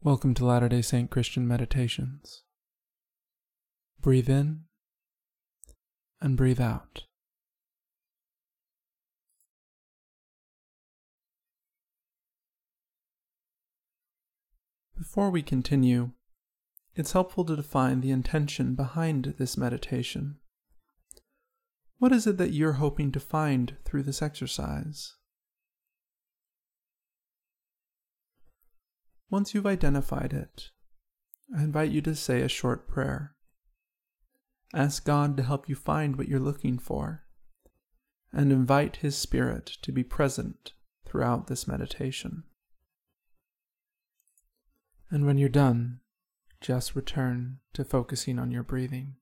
Welcome to Latter day Saint Christian Meditations. Breathe in and breathe out. Before we continue, it's helpful to define the intention behind this meditation. What is it that you're hoping to find through this exercise? Once you've identified it, I invite you to say a short prayer. Ask God to help you find what you're looking for, and invite His Spirit to be present throughout this meditation. And when you're done, just return to focusing on your breathing.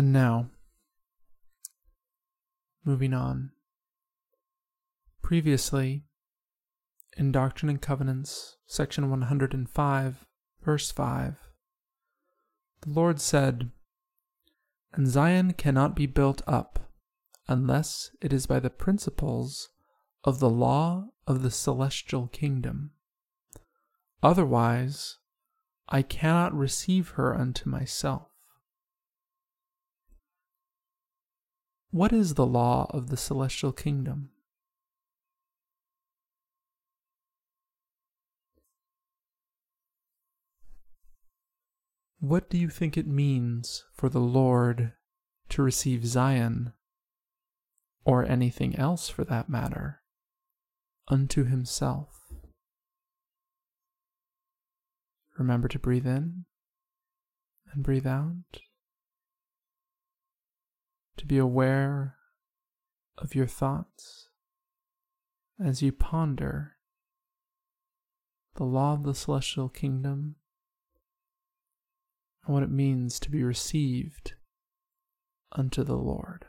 And now, moving on. Previously, in Doctrine and Covenants, section 105, verse 5, the Lord said, And Zion cannot be built up unless it is by the principles of the law of the celestial kingdom. Otherwise, I cannot receive her unto myself. What is the law of the celestial kingdom? What do you think it means for the Lord to receive Zion, or anything else for that matter, unto himself? Remember to breathe in and breathe out to be aware of your thoughts as you ponder the law of the celestial kingdom and what it means to be received unto the Lord.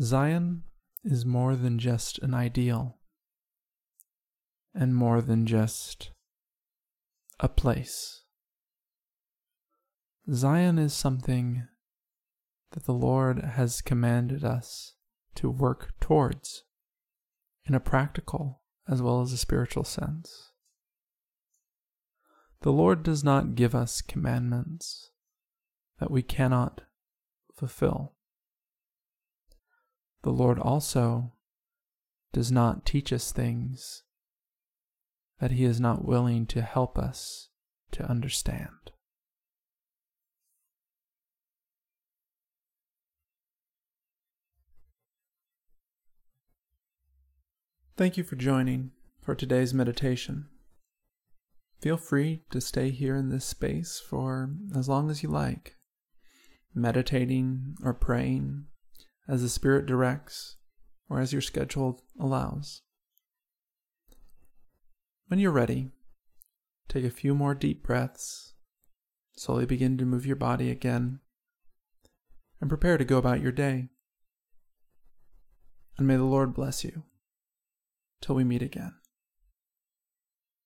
Zion is more than just an ideal and more than just a place. Zion is something that the Lord has commanded us to work towards in a practical as well as a spiritual sense. The Lord does not give us commandments that we cannot fulfill. The Lord also does not teach us things that He is not willing to help us to understand. Thank you for joining for today's meditation. Feel free to stay here in this space for as long as you like, meditating or praying as the Spirit directs or as your schedule allows. When you're ready, take a few more deep breaths, slowly begin to move your body again, and prepare to go about your day. And may the Lord bless you till we meet again.